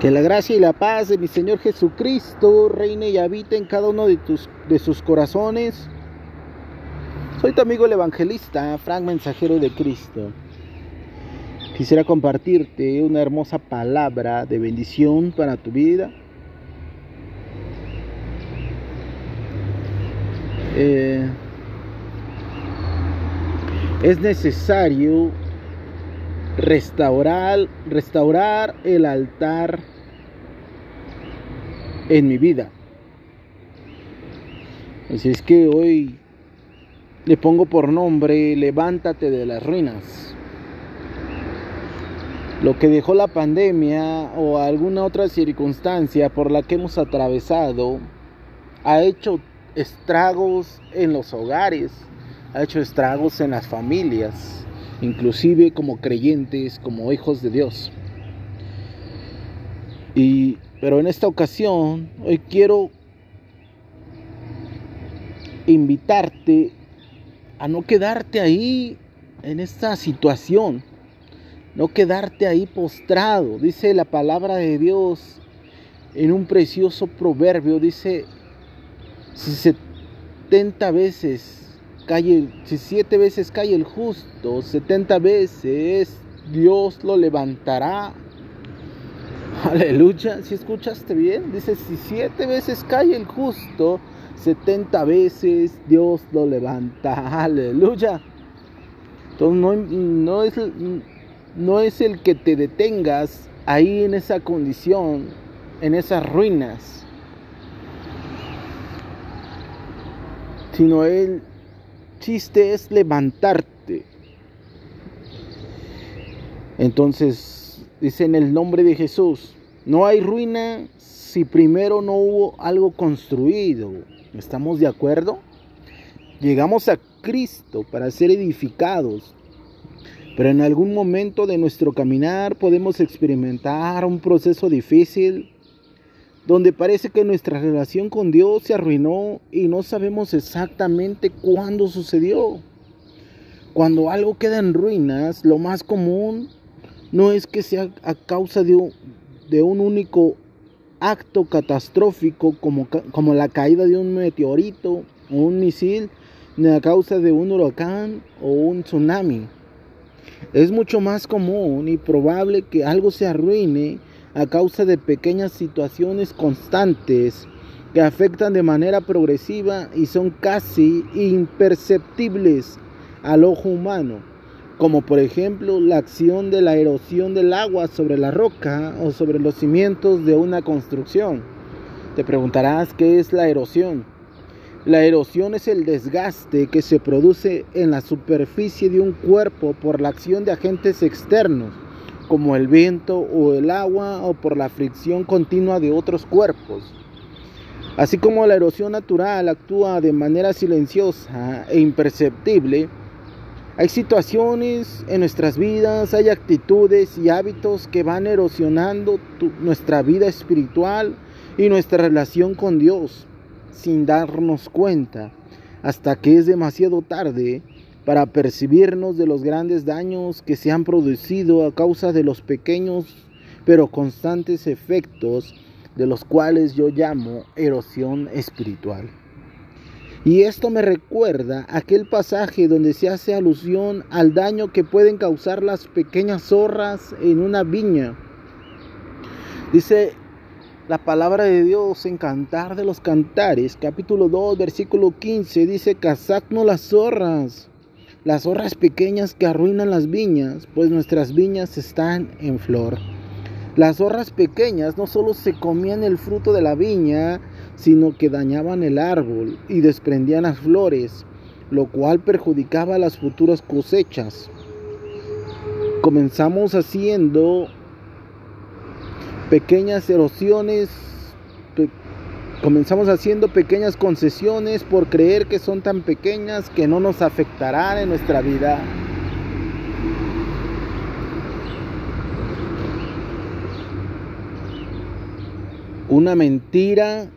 Que la gracia y la paz de mi Señor Jesucristo reine y habite en cada uno de, tus, de sus corazones. Soy tu amigo el evangelista, Frank Mensajero de Cristo. Quisiera compartirte una hermosa palabra de bendición para tu vida. Eh, es necesario restaurar, restaurar el altar en mi vida. Así es que hoy le pongo por nombre Levántate de las ruinas. Lo que dejó la pandemia o alguna otra circunstancia por la que hemos atravesado ha hecho estragos en los hogares, ha hecho estragos en las familias inclusive como creyentes, como hijos de Dios. Y, pero en esta ocasión, hoy quiero invitarte a no quedarte ahí en esta situación, no quedarte ahí postrado. Dice la palabra de Dios en un precioso proverbio, dice, si 70 veces cae, si siete veces cae el justo, setenta veces Dios lo levantará. Aleluya, si escuchaste bien, dice, si siete veces cae el justo, setenta veces Dios lo levanta. Aleluya. Entonces no, no, es, no es el que te detengas ahí en esa condición, en esas ruinas, sino Él chiste es levantarte. Entonces, dice en el nombre de Jesús, no hay ruina si primero no hubo algo construido. ¿Estamos de acuerdo? Llegamos a Cristo para ser edificados, pero en algún momento de nuestro caminar podemos experimentar un proceso difícil donde parece que nuestra relación con Dios se arruinó y no sabemos exactamente cuándo sucedió. Cuando algo queda en ruinas, lo más común no es que sea a causa de un, único acto catastrófico como, como la caída de un meteorito o un misil, ni a causa de un huracán o un tsunami. Es mucho más común y probable que algo se arruine a causa de pequeñas situaciones constantes que afectan de manera progresiva y son casi imperceptibles al ojo humano, como por ejemplo la acción de la erosión del agua sobre la roca o sobre los cimientos de una construcción. Te preguntarás qué es la erosión. La erosión es el desgaste que se produce en la superficie de un cuerpo por la acción de agentes externos como el viento o el agua o por la fricción continua de otros cuerpos. Así como la erosión natural actúa de manera silenciosa e imperceptible, hay situaciones en nuestras vidas, hay actitudes y hábitos que van erosionando nuestra vida espiritual y nuestra relación con Dios sin darnos cuenta hasta que es demasiado tarde para percibirnos de los grandes daños que se han producido a causa de los pequeños pero constantes efectos de los cuales yo llamo erosión espiritual. Y esto me recuerda aquel pasaje donde se hace alusión al daño que pueden causar las pequeñas zorras en una viña. Dice la palabra de Dios en Cantar de los Cantares, capítulo 2, versículo 15, dice, cazadnos las zorras las zorras pequeñas que arruinan las viñas, pues nuestras viñas están en flor. Las zorras pequeñas no solo se comían el fruto de la viña, sino que dañaban el árbol y desprendían las flores, lo cual perjudicaba las futuras cosechas. Comenzamos haciendo pequeñas erosiones Comenzamos haciendo pequeñas concesiones por creer que son tan pequeñas que no nos afectarán en nuestra vida. Una mentira,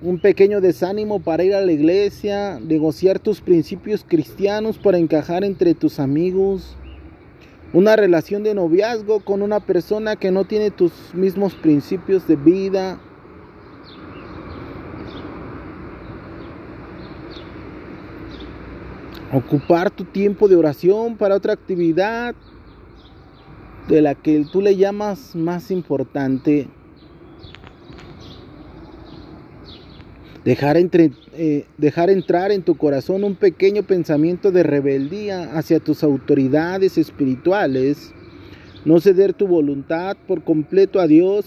un pequeño desánimo para ir a la iglesia, negociar tus principios cristianos para encajar entre tus amigos, Una relación de noviazgo con una persona que no tiene tus mismos principios de vida. Ocupar tu tiempo de oración para otra actividad de la que tú le llamas más importante. Dejar, eh, dejar entrar en tu corazón un pequeño pensamiento de rebeldía hacia tus autoridades espirituales. No ceder tu voluntad por completo a Dios.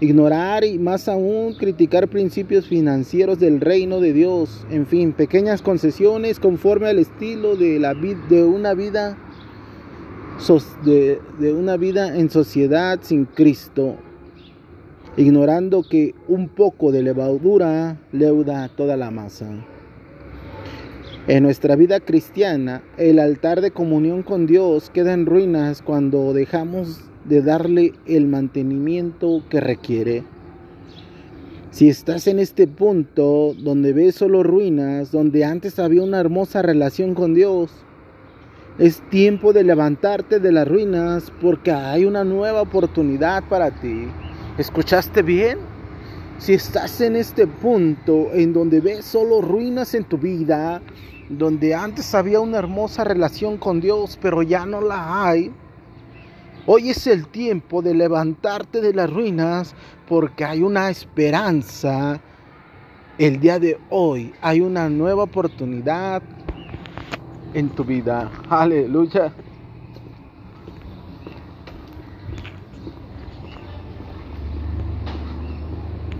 Ignorar y más aún criticar principios financieros del reino de Dios. En fin, pequeñas concesiones conforme al estilo de, la de una vida de, una vida en sociedad sin Cristo ignorando que un poco de levadura leuda toda la masa. En nuestra vida cristiana, el altar de comunión con Dios queda en ruinas cuando dejamos de darle el mantenimiento que requiere. Si estás en este punto donde ves solo ruinas, donde antes había una hermosa relación con Dios, es tiempo de levantarte de las ruinas porque hay una nueva oportunidad para ti. ¿Escuchaste bien? Si estás en este punto en donde ves solo ruinas en tu vida, donde antes había una hermosa relación con Dios, pero ya no la hay, hoy es el tiempo de levantarte de las ruinas porque hay una esperanza. El día de hoy hay una nueva oportunidad en tu vida. Aleluya.